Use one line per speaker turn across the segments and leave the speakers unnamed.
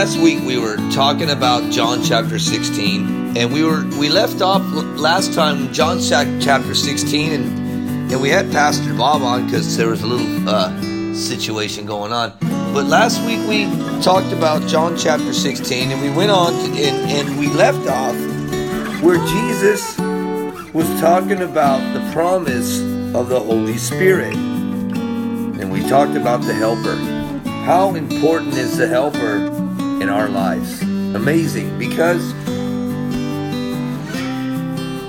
last week we were talking about John chapter 16, and we were we left off last time John chapter 16, and and we had Pastor Bob on because there was a little uh, situation going on. But last week we talked about John chapter 16, and we went on to, and and we left off where Jesus was talking about the promise of the Holy Spirit, and we talked about the Helper. How important is the Helper in our lives? Amazing because,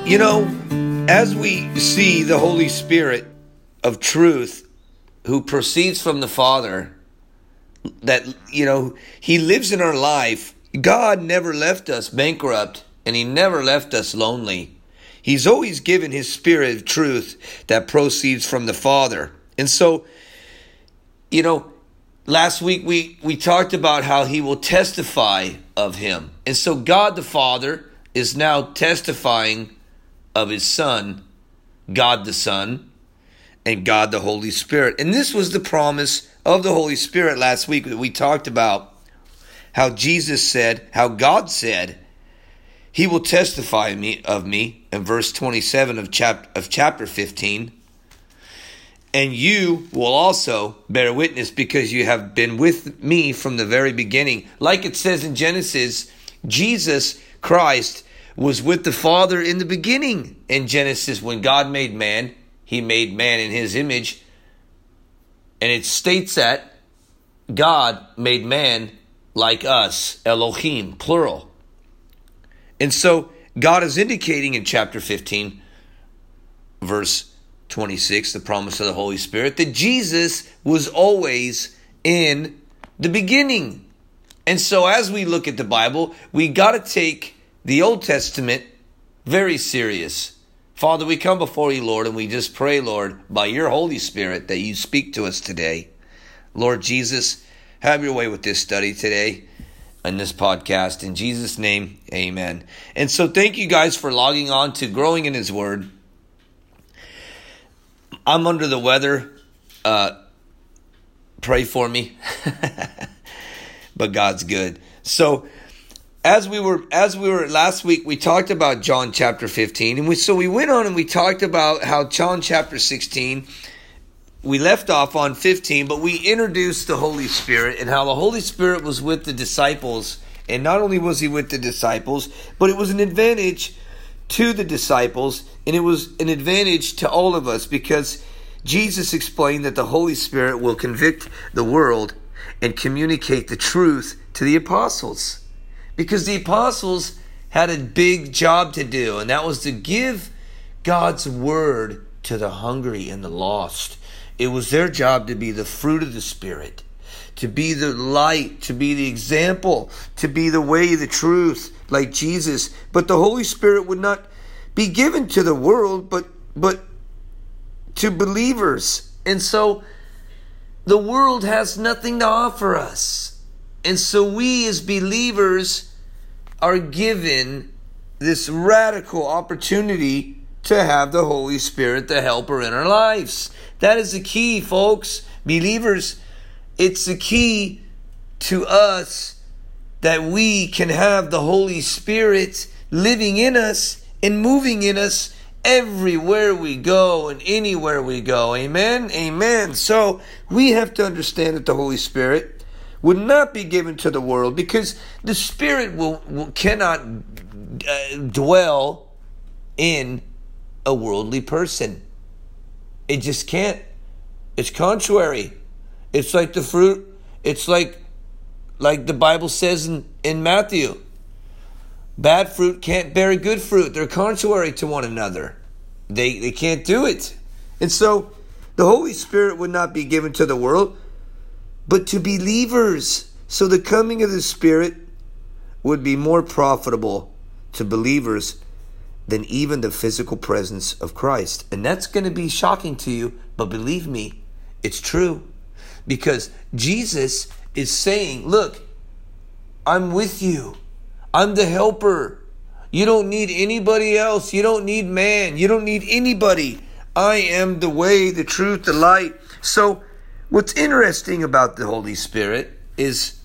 you know, as we see the Holy Spirit of truth who proceeds from the Father, that, you know, He lives in our life, God never left us bankrupt and He never left us lonely. He's always given His Spirit of truth that proceeds from the Father. And so, you know, last week we, we talked about how he will testify of him. And so God the Father is now testifying of his Son, God the Son, and God the Holy Spirit. And this was the promise of the Holy Spirit last week that we talked about how Jesus said, how God said, he will testify me of me in verse 27 of chapter of chapter 15 and you will also bear witness because you have been with me from the very beginning. Like it says in Genesis, Jesus Christ was with the Father in the beginning. In Genesis, when God made man, he made man in his image. And it states that God made man like us, Elohim, plural. And so God is indicating in chapter 15, verse 26, the promise of the Holy Spirit, that Jesus was always in the beginning. And so as we look at the Bible, we got to take the Old Testament very serious. Father, we come before you, Lord, and we just pray, Lord, by your Holy Spirit that you speak to us today. Lord Jesus, have your way with this study today in this podcast. In Jesus' name, amen. And so thank you guys for logging on to Growing in His Word. I'm under the weather. Uh, pray for me. but God's good. So as we were as we were last week we talked about John chapter 15 and we so we went on and we talked about how John chapter 16 we left off on 15 but we introduced the Holy Spirit and how the Holy Spirit was with the disciples and not only was he with the disciples but it was an advantage to the disciples, and it was an advantage to all of us because Jesus explained that the Holy Spirit will convict the world and communicate the truth to the apostles. Because the apostles had a big job to do, and that was to give God's word to the hungry and the lost. It was their job to be the fruit of the Spirit, to be the light, to be the example, to be the way, the truth, like Jesus, but the Holy Spirit would not be given to the world, but but to believers. And so the world has nothing to offer us. And so we as believers are given this radical opportunity to have the Holy Spirit, the helper in our lives. That is the key, folks. Believers, it's the key to us that we can have the Holy Spirit living in us and moving in us everywhere we go and anywhere we go. Amen? Amen. So we have to understand that the Holy Spirit would not be given to the world because the Spirit will, will cannot uh, dwell in a worldly person. It just can't. It's contrary. It's like the fruit. It's like like the Bible says in, in Matthew. Bad fruit can't bear good fruit. They're contrary to one another. They, they can't do it. And so the Holy Spirit would not be given to the world, but to believers. So the coming of the Spirit would be more profitable to believers than even the physical presence of Christ. And that's going to be shocking to you, but believe me, it's true. Because Jesus is saying, Look, I'm with you. I'm the helper. You don't need anybody else. You don't need man. You don't need anybody. I am the way, the truth, the light. So, what's interesting about the Holy Spirit is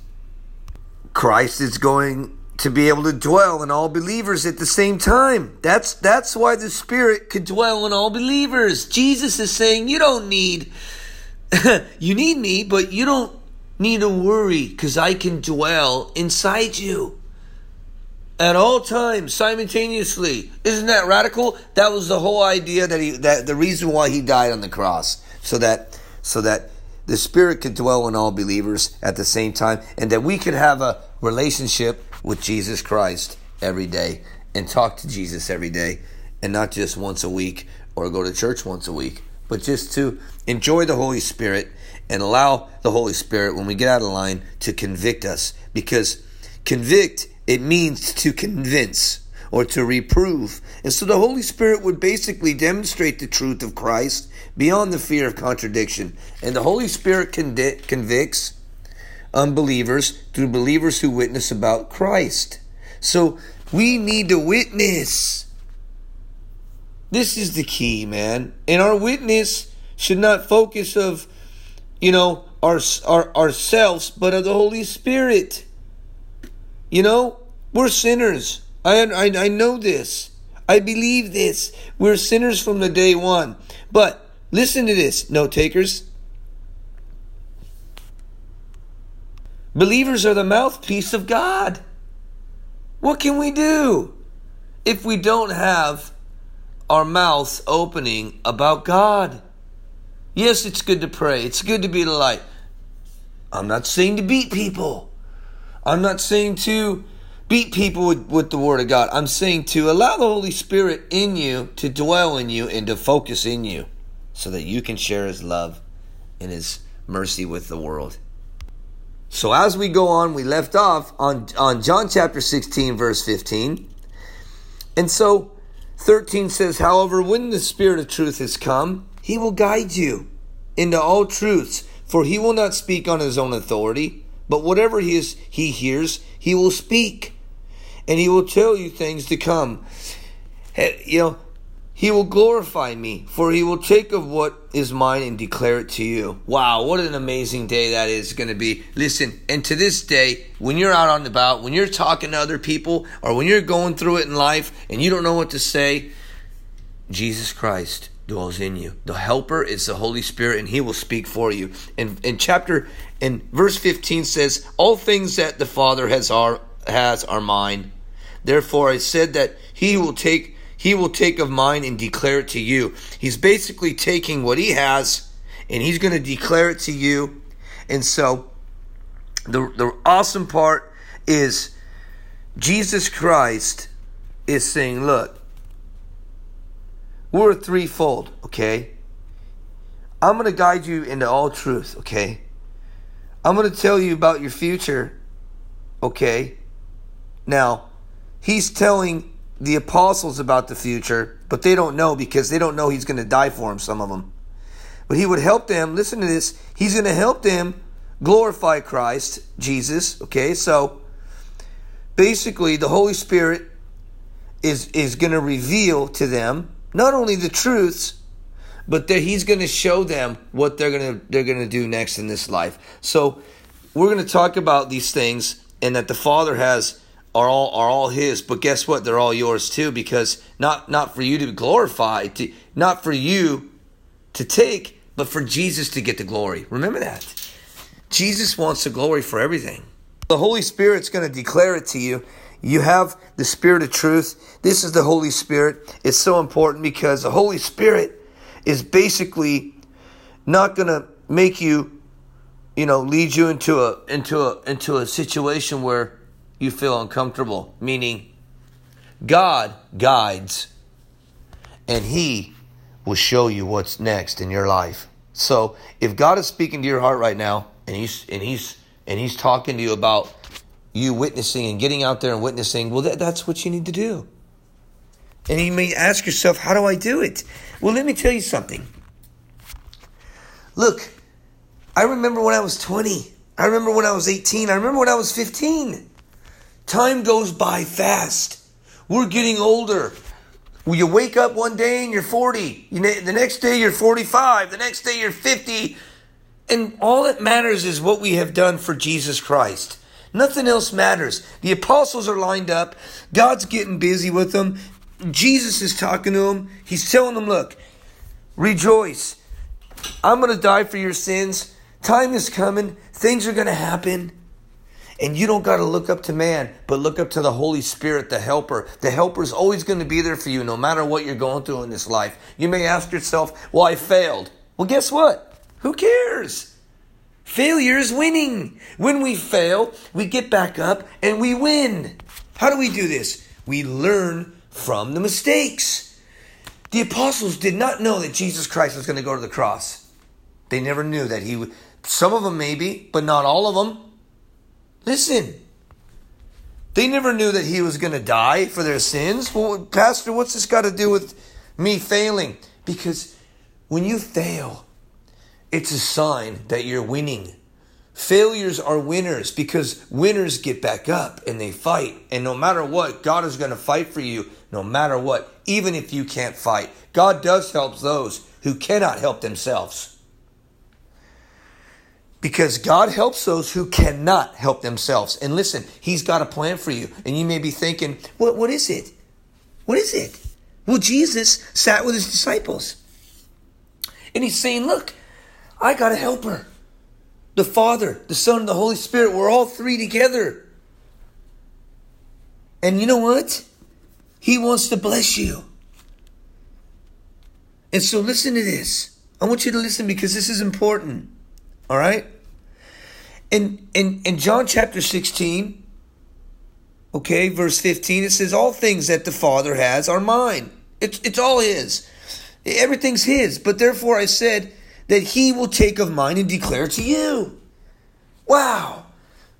Christ is going to be able to dwell in all believers at the same time. That's that's why the Spirit could dwell in all believers. Jesus is saying you don't need you need me, but you don't need to worry because I can dwell inside you at all times simultaneously. Isn't that radical? That was the whole idea that he that the reason why he died on the cross so that so that the spirit could dwell in all believers at the same time and that we could have a relationship with Jesus Christ every day and talk to Jesus every day and not just once a week or go to church once a week, but just to enjoy the Holy Spirit and allow the Holy Spirit, when we get out of line, to convict us. Because convict, it means to convince or to reprove. And so the Holy Spirit would basically demonstrate the truth of Christ beyond the fear of contradiction. And the Holy Spirit convicts unbelievers through believers who witness about Christ. So we need to witness. This is the key, man. And our witness should not focus of you know, our, our ourselves, but of the Holy Spirit. You know, we're sinners. I, I, I know this. I believe this. We're sinners from the day one. But listen to this, note takers. Believers are the mouthpiece of God. What can we do if we don't have our mouths opening about God? Yes, it's good to pray. It's good to be the light. I'm not saying to beat people. I'm not saying to beat people with, with the Word of God. I'm saying to allow the Holy Spirit in you to dwell in you and to focus in you so that you can share His love and His mercy with the world. So as we go on, we left off on, on John chapter 16, verse 15. And so 13 says, However, when the Spirit of truth has come, he will guide you into all truths, for he will not speak on his own authority, but whatever he is he hears, he will speak. And he will tell you things to come. You know, he will glorify me, for he will take of what is mine and declare it to you. Wow, what an amazing day that is going to be. Listen, and to this day, when you're out on the about, when you're talking to other people, or when you're going through it in life and you don't know what to say, Jesus Christ dwells in you. The helper is the Holy Spirit and he will speak for you. And in chapter in verse 15 says, All things that the Father has are has are mine. Therefore I said that he will take he will take of mine and declare it to you. He's basically taking what he has and he's going to declare it to you. And so the the awesome part is Jesus Christ is saying, look, we're threefold, okay? I'm going to guide you into all truth, okay? I'm going to tell you about your future, okay? Now, he's telling the apostles about the future, but they don't know because they don't know he's going to die for them, some of them. But he would help them, listen to this, he's going to help them glorify Christ, Jesus, okay? So, basically, the Holy Spirit is, is going to reveal to them not only the truths, but that he's going to show them what they're going to they're going to do next in this life. So we're going to talk about these things and that the Father has are all are all his, but guess what? They're all yours too because not not for you to glorify, to, not for you to take, but for Jesus to get the glory. Remember that. Jesus wants the glory for everything. The Holy Spirit's going to declare it to you you have the Spirit of truth. This is the Holy Spirit. It's so important because the Holy Spirit is basically not going to make you, you know, lead you into a into a into a situation where you feel uncomfortable. Meaning, God guides, and He will show you what's next in your life. So, if God is speaking to your heart right now, and He's and He's and He's talking to you about you witnessing and getting out there and witnessing, well, that, that's what you need to do. And you may ask yourself, how do I do it? Well, let me tell you something. Look, I remember when I was 20. I remember when I was 18. I remember when I was 15. Time goes by fast. We're getting older. Well, you wake up one day and you're 40. You, the next day you're 45. The next day you're 50. And all that matters is what we have done for Jesus Christ. Nothing else matters. The apostles are lined up. God's getting busy with them. Jesus is talking to them. He's telling them, look, rejoice. I'm going to die for your sins. Time is coming. Things are going to happen. And you don't got to look up to man, but look up to the Holy Spirit, the helper. The helper is always going to be there for you no matter what you're going through in this life. You may ask yourself, well, I failed. Well, guess what? Who cares? Failure is winning. When we fail, we get back up and we win. How do we do this? We learn from the mistakes. The apostles did not know that Jesus Christ was going to go to the cross. They never knew that he would. Some of them maybe, but not all of them. Listen, they never knew that he was going to die for their sins. Well, Pastor, what's this got to do with me failing? Because when you fail, it's a sign that you're winning. Failures are winners because winners get back up and they fight. And no matter what, God is going to fight for you no matter what, even if you can't fight. God does help those who cannot help themselves. Because God helps those who cannot help themselves. And listen, He's got a plan for you. And you may be thinking, what, what is it? What is it? Well, Jesus sat with His disciples. And He's saying, Look, I got a helper. The Father, the Son, and the Holy Spirit, we're all three together. And you know what? He wants to bless you. And so listen to this. I want you to listen because this is important. All right? In in in John chapter 16, okay, verse 15, it says, All things that the Father has are mine. It's it's all his. Everything's his. But therefore I said that he will take of mine and declare to you. Wow.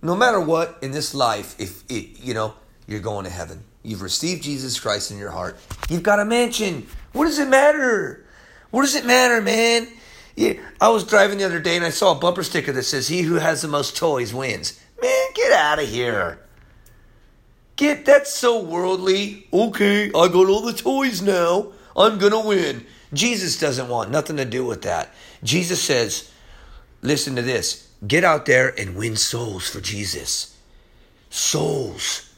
No matter what in this life, if it, you know, you're going to heaven. You've received Jesus Christ in your heart. You've got a mansion. What does it matter? What does it matter, man? I was driving the other day and I saw a bumper sticker that says, He who has the most toys wins. Man, get out of here. Get that's so worldly. Okay, I got all the toys now. I'm gonna win. Jesus doesn't want nothing to do with that. Jesus says, listen to this. Get out there and win souls for Jesus. Souls.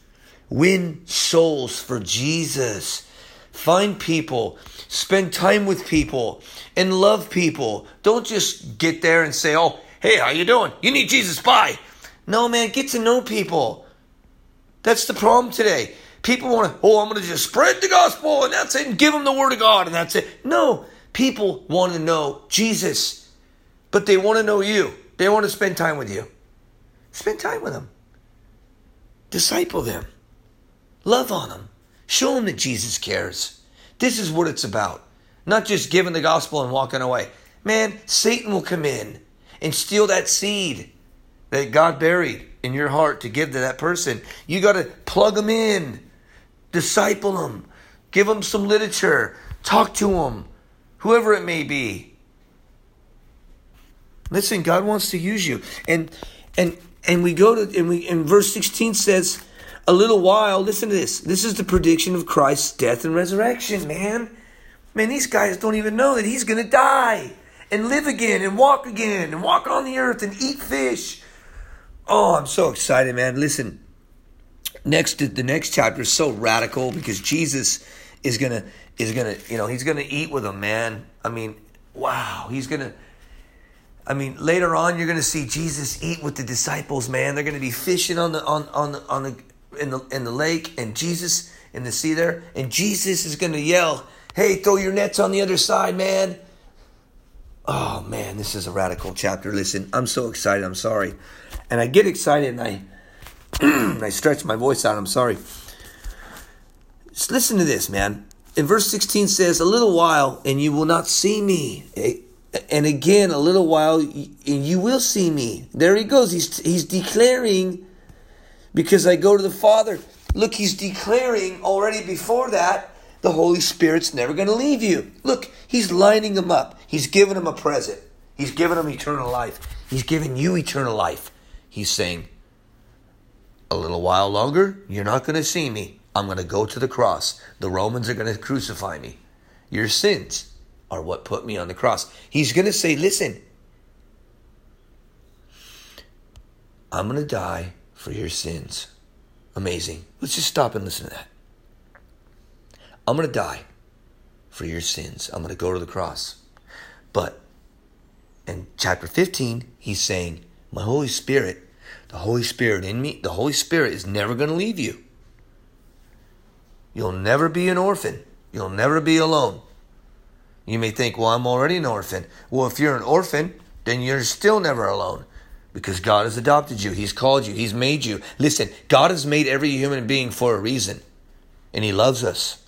Win souls for Jesus. Find people, spend time with people, and love people. Don't just get there and say, "Oh, hey, how you doing? You need Jesus? Bye." No, man, get to know people. That's the problem today. People want to, oh, I'm going to just spread the gospel and that's it, and give them the word of God and that's it. No, people want to know Jesus, but they want to know you. They want to spend time with you. Spend time with them. Disciple them. Love on them. Show them that Jesus cares. This is what it's about. Not just giving the gospel and walking away. Man, Satan will come in and steal that seed that God buried in your heart to give to that person. You got to plug them in, disciple them, give them some literature, talk to them, whoever it may be. Listen, God wants to use you. And and and we go to and we in verse 16 says a little while, listen to this. This is the prediction of Christ's death and resurrection, man. Man, these guys don't even know that he's to die and live again and walk again and walk on the earth and eat fish. Oh, I'm so excited, man. Listen, next the next chapter is so radical because Jesus is to is to, you know, he's to eat with them, man. I mean, wow, he's to I mean, later on, you're to see Jesus eat with the disciples, man. They're to be fishing on the on on the, on the in the in the lake and Jesus in the sea there, and Jesus is to yell, "Hey, throw your nets on the other side, man!" Oh man, this is a radical chapter. Listen, I'm so excited. I'm sorry, and I get excited and I I stretch my voice out. I'm sorry. Just listen to this, man. In verse 16 says, "A little while, and you will not see me." And again, a little while, and you will see me. There he goes. He's he's declaring because I go to the Father. Look, he's declaring already before that the Holy Spirit's never going to leave you. Look, he's lining them up. He's giving them a present. He's giving them eternal life. He's giving you eternal life. He's saying, a little while longer, you're not going to see me. I'm going to go to the cross. The Romans are going to crucify me. Your sins are what put me on the cross. He's going to say, listen, I'm going to die for your sins. Amazing. Let's just stop and listen to that. I'm going to die for your sins. I'm going to go to the cross. But in chapter 15, he's saying, My Holy Spirit, the Holy Spirit in me, the Holy Spirit is never going to leave you. You'll never be an orphan. You'll never be alone. You may think, well, I'm already an orphan. Well, if you're an orphan, then you're still never alone because God has adopted you. He's called you. He's made you. Listen, God has made every human being for a reason, and He loves us.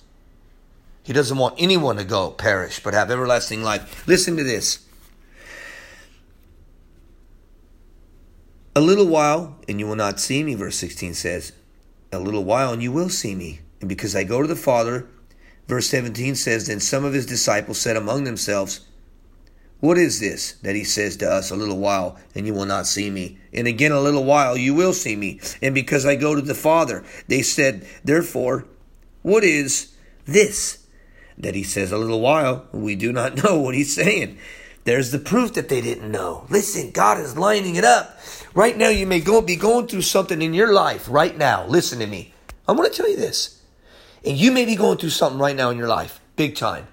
He doesn't want anyone to go perish, but have everlasting life. Listen to this. A little while, and you will not see me, verse 16 says. A little while, and you will see me. And because I go to the Father, verse 17 says, Then some of his disciples said among themselves, What is this that he says to us, A little while, and you will not see me? And again, a little while, you will see me. And because I go to the Father, they said, Therefore, what is this that he says, A little while? We do not know what he's saying. There's the proof that they didn't know. Listen, God is lining it up. Right now, you may go be going through something in your life right now. Listen to me. I'm going to tell you this. And you may be going through something right now in your life, big time.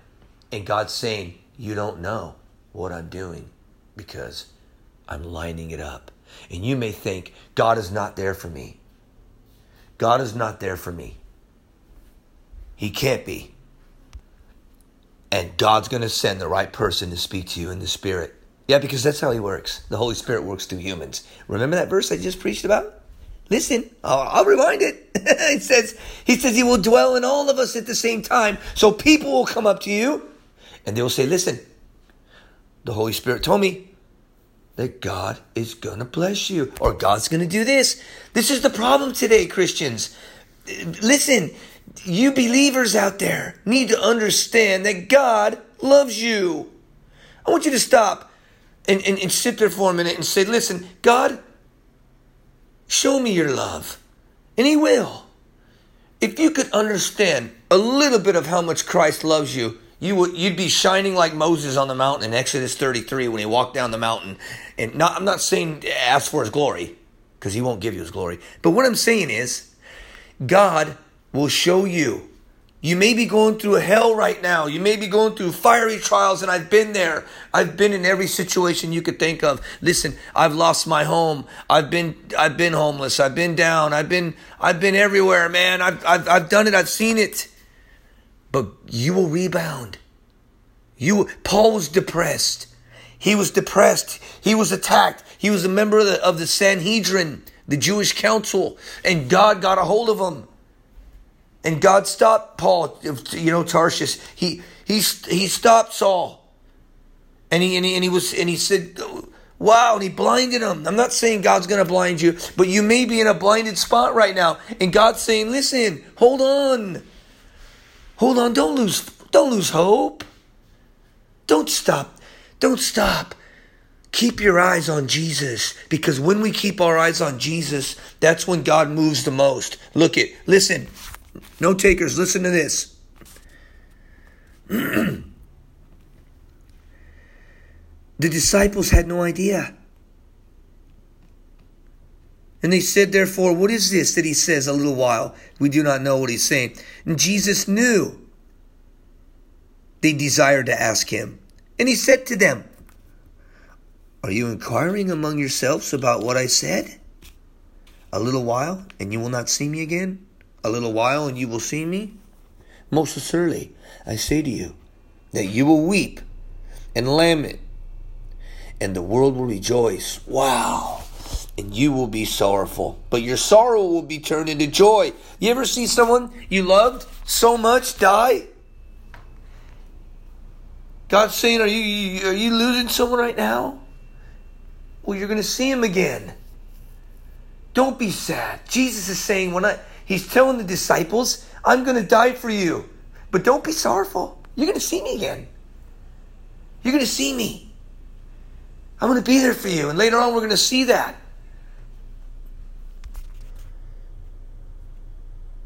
And God's saying, You don't know what I'm doing because I'm lining it up. And you may think, God is not there for me. God is not there for me. He can't be. And God's going to send the right person to speak to you in the Spirit. Yeah, because that's how He works. The Holy Spirit works through humans. Remember that verse I just preached about? Listen, I'll, I'll rewind it. it says, He says He will dwell in all of us at the same time. So people will come up to you and they will say, Listen, the Holy Spirit told me that God is going to bless you or God's going to do this. This is the problem today, Christians. Listen, you believers out there need to understand that God loves you. I want you to stop and, and, and sit there for a minute and say, Listen, God, show me your love. And He will. If you could understand a little bit of how much Christ loves you, you would you'd be shining like Moses on the mountain in Exodus 33 when he walked down the mountain. And not, I'm not saying ask for his glory, because he won't give you his glory. But what I'm saying is, God will show you. You may be going through hell right now. You may be going through fiery trials, and I've been there. I've been in every situation you could think of. Listen, I've lost my home. I've been I've been homeless. I've been down. I've been I've been everywhere, man. I've I've, I've done it. I've seen it. But you will rebound. You Paul was depressed. He was depressed. He was attacked. He was a member of the, of the Sanhedrin, the Jewish council, and God got a hold of him. And God stopped Paul, you know, Tarshish. He he he stopped Saul. And he and he, and he was and he said, "Wow!" And he blinded him. I'm not saying God's going to blind you, but you may be in a blinded spot right now, and God's saying, "Listen, hold on, hold on. Don't lose, don't lose hope. Don't stop, don't stop." Keep your eyes on Jesus because when we keep our eyes on Jesus, that's when God moves the most. Look it, listen, no takers, listen to this. the disciples had no idea. And they said, therefore, what is this that he says a little while? We do not know what he's saying. And Jesus knew they desired to ask him. And he said to them, Are you inquiring among yourselves about what I said? A little while, and you will not see me again? A little while and you will see me? Most assuredly, I say to you that you will weep and lament, and the world will rejoice. Wow. And you will be sorrowful, but your sorrow will be turned into joy. You ever see someone you loved so much die? God's saying, Are you, are you losing someone right now? Well, you're going to see him again. Don't be sad. Jesus is saying, When I He's telling the disciples, I'm going to die for you. But don't be sorrowful. You're going to see me again. You're going to see me. I'm going to be there for you. And later on, we're going to see that.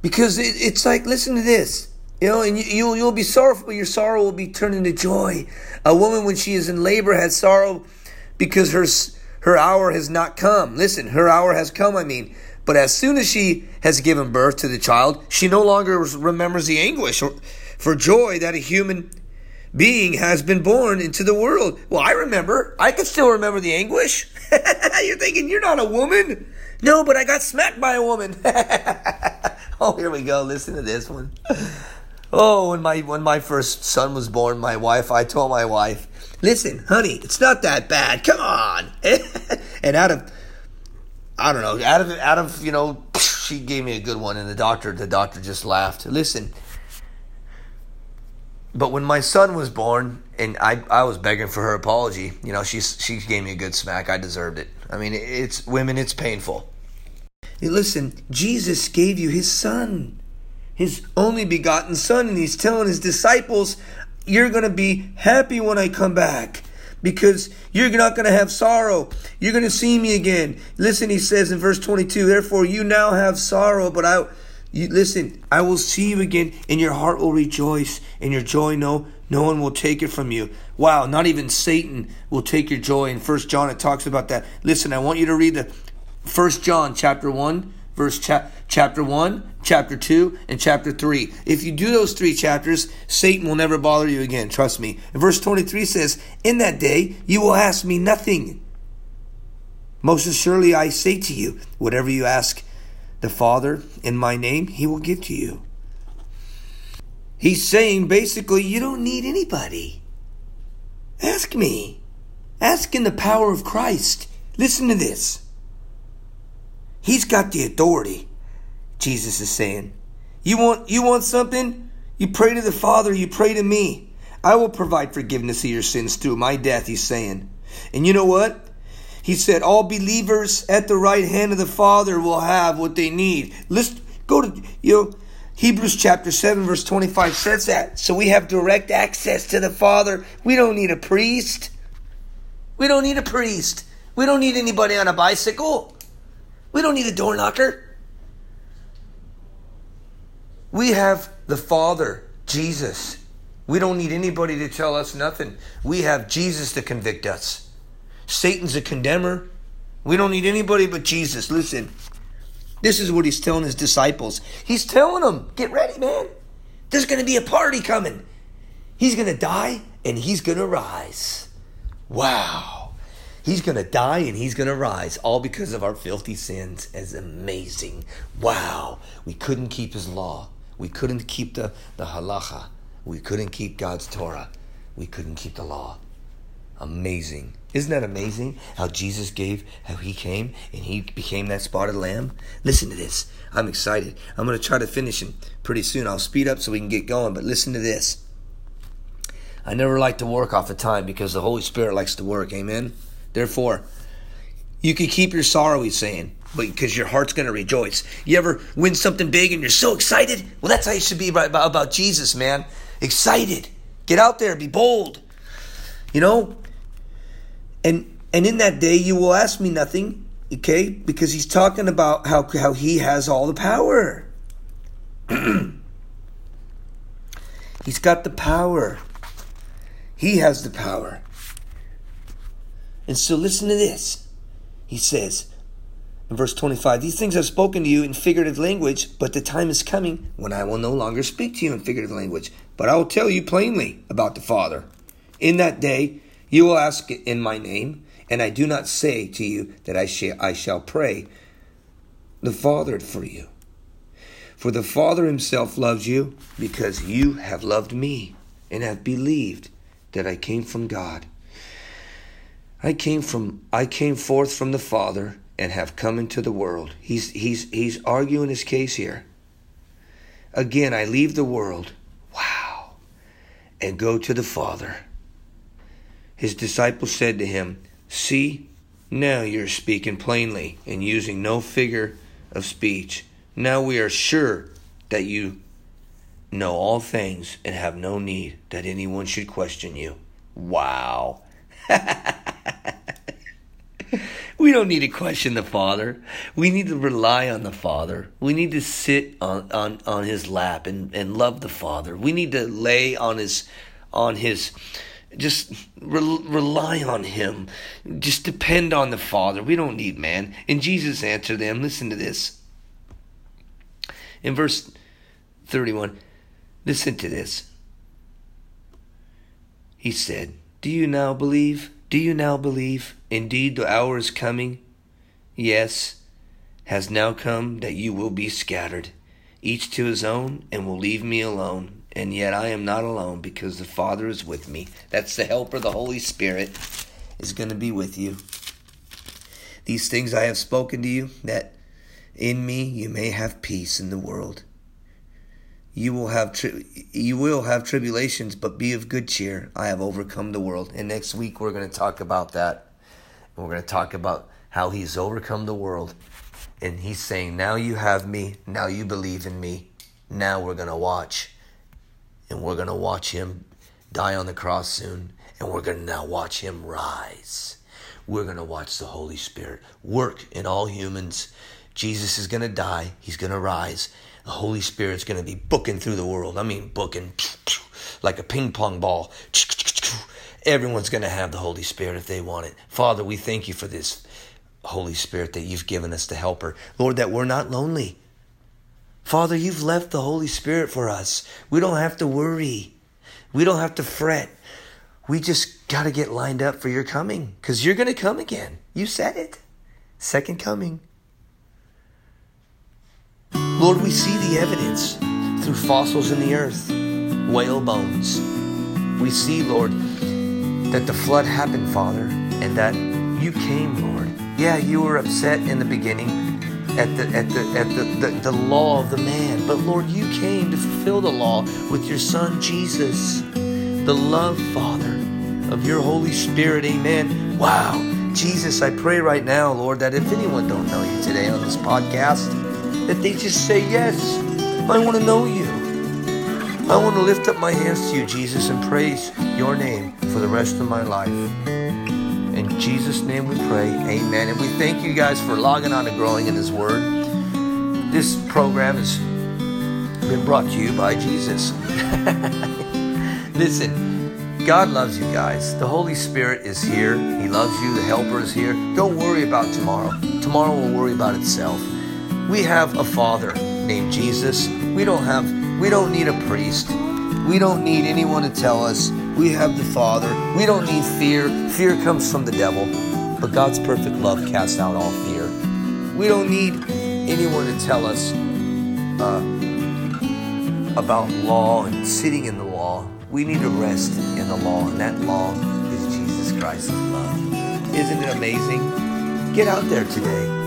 Because it, it's like, listen to this. You know, and you, you'll, you'll be sorrowful, but your sorrow will be turned into joy. A woman, when she is in labor, has sorrow because her, her hour has not come. Listen, her hour has come, I mean. But as soon as she has given birth to the child, she no longer remembers the anguish for joy that a human being has been born into the world. Well, I remember. I can still remember the anguish. you're thinking you're not a woman. No, but I got smacked by a woman. oh, here we go. Listen to this one. Oh, when my when my first son was born, my wife, I told my wife, "Listen, honey, it's not that bad. Come on." and out of I don't know, out of out of you know, she gave me a good one, and the doctor the doctor just laughed. Listen, but when my son was born, and I, I was begging for her apology, you know, she she gave me a good smack. I deserved it. I mean, it's women, it's painful. Listen, Jesus gave you his son, his only begotten son, and he's telling his disciples, You're to be happy when I come back because you're not going to have sorrow. You're going to see me again. Listen, he says in verse 22, Therefore you now have sorrow, but I you, listen, I will see you again, and your heart will rejoice, and your joy no no one will take it from you. Wow, not even Satan will take your joy. In First John, it talks about that. Listen, I want you to read the First John chapter one, verse cha- chapter one, chapter two, and chapter three. If you do those three chapters, Satan will never bother you again. Trust me. And verse twenty-three says, "In that day you will ask me nothing." Most assuredly, I say to you, whatever you ask the Father in my name, he will give to you. He's saying basically, you don't need anybody. Ask me. Ask in the power of Christ. Listen to this. He's got the authority. Jesus is saying, "You want you want something? You pray to the Father, you pray to me. I will provide forgiveness of your sins through my death," he's saying. And you know what? He said, All believers at the right hand of the Father will have what they need. Let's go to, you know, Hebrews chapter 7, verse 25 says that. So we have direct access to the Father. We don't need a priest. We don't need a priest. We don't need anybody on a bicycle. We don't need a door knocker. We have the Father, Jesus. We don't need anybody to tell us nothing. We have Jesus to convict us. Satan's a condemner. We don't need anybody but Jesus. Listen, this is what he's telling his disciples. He's telling them, get ready, man. There's going to be a party coming. He's going to die and he's going to rise. Wow. He's going to die and he's going to rise, all because of our filthy sins. As amazing. Wow. We couldn't keep his law. We couldn't keep the, the halacha. We couldn't keep God's Torah. We couldn't keep the law. Amazing. Isn't that amazing how Jesus gave, how he came and he became that spotted lamb? Listen to this. I'm excited. I'm going to try to finish him pretty soon. I'll speed up so we can get going, but listen to this. I never like to work off of time because the Holy Spirit likes to work. Amen. Therefore, you can keep your sorrow, he's saying, but because your heart's going to rejoice. You ever win something big and you're so excited? Well, that's how you should be about, about, Jesus, man. Excited. Get out there, be bold. You know, and and in that day you will ask me nothing, okay? Because he's talking about how how he has all the power. he's got the power. He has the power. And so listen to this. He says in verse 25, These things I've spoken to you in figurative language, but the time is coming when I will no longer speak to you in figurative language, but I will tell you plainly about the Father. In that day, you will ask in my name, and I do not say to you that I, sh- I shall pray the Father for you. For the Father himself loves you because you have loved me and have believed that I came from God. I came from I came forth from the Father and have come into the world. He's he's he's arguing his case here. Again, I leave the world. Wow. And go to the Father. His disciples said to him, See, now you're speaking plainly and using no figure of speech. Now we are sure that you know all things and have no need that anyone should question you. Wow. we don't need to question the Father. We need to rely on the Father. We need to sit on, on, on his lap and, and love the Father. We need to lay on his on his just re- rely on him. Just depend on the Father. We don't need man. And Jesus answered them. Listen to this. In verse 31, listen to this. He said, Do you now believe? Do you now believe? Indeed, the hour is coming. Yes, has now come that you will be scattered, each to his own, and will leave me alone. And yet I am not alone because the Father is with me. That's the helper, the Holy Spirit is going to be with you. These things I have spoken to you, that in me you may have peace in the world. You will have tri- you will have tribulations, but be of good cheer. I have overcome the world. And next week we're going to talk about that. We're going to talk about how he's overcome the world. And he's saying, "Now you have me. Now you believe in me. Now we're going to watch and we're going to watch him die on the cross soon, and we're going to now watch him rise. We're going to watch the Holy Spirit work in all humans. Jesus is going to die, he's going to rise. The Holy Spirit's going to be booking through the world. I mean, booking like a ping pong ball. Everyone's going to have the Holy Spirit if they want it. Father, we thank you for this Holy Spirit that you've given us to help her. Lord, that we're not lonely. Father, you've left the Holy Spirit for us. We don't have to worry. We don't have to fret. We just got to get lined up for your coming because you're going to come again. You said it. Second coming. Lord, we see the evidence through fossils in the earth, whale bones. We see, Lord, that the flood happened, Father, and that you came, Lord. Yeah, you were upset in the beginning at the at the at the, the, the law of the man. But Lord, you came to fulfill the law with your son Jesus, the love, Father, of your Holy Spirit. Amen. Wow. Jesus, I pray right now, Lord, that if anyone don't know you today on this podcast, that they just say, Yes, I want to know you. I want to lift up my hands to you, Jesus, and praise your name for the rest of my life. In Jesus' name we pray. Amen. And we thank you guys for logging on to growing in His Word. This program has been brought to you by Jesus. Listen, God loves you guys. The Holy Spirit is here. He loves you. The Helper is here. Don't worry about tomorrow. Tomorrow will worry about itself. We have a Father named Jesus. We don't have. We don't need a priest. We don't need anyone to tell us we have the Father. We don't need fear. Fear comes from the devil. But God's perfect love casts out all fear. We don't need anyone to tell us uh, about law and sitting in the law. We need to rest in the law, and that law is Jesus Christ's love. Isn't it amazing? Get out there today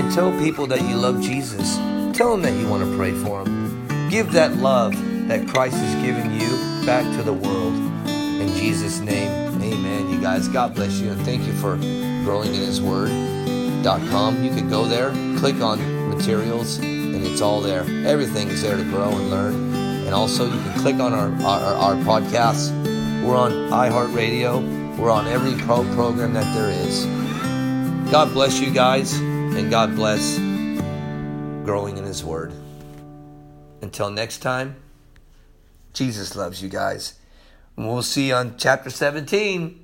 and tell people that you love Jesus. Tell them that you want to pray for them. Give that love that Christ has given you back to the world. In Jesus' name, amen. You guys, God bless you, and thank you for growing in His Word.com. You can go there, click on materials, and it's all there. Everything is there to grow and learn. And also, you can click on our, our, our podcasts. We're on iHeartRadio. We're on every pro program that there is. God bless you guys, and God bless growing in His Word. Until next time, Jesus loves you guys. We'll see you on chapter 17.